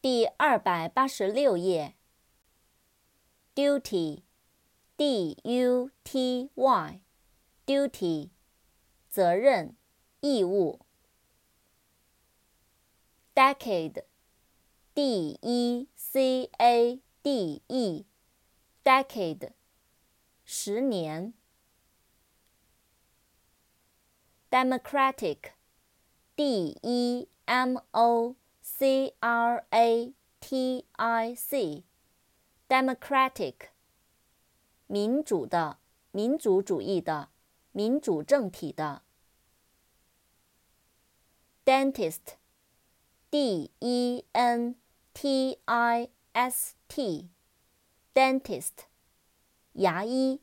第二百八十六页。duty，d-u-t-y，duty，责任、义务。decade，d-e-c-a-d-e，decade，十年。democratic，d e m o democratic，d-e-m-o-c-r-a-t-i-c，democratic，民主的、民族主义的、民主政体的。dentist，d-e-n-t-i-s-t，dentist，牙医。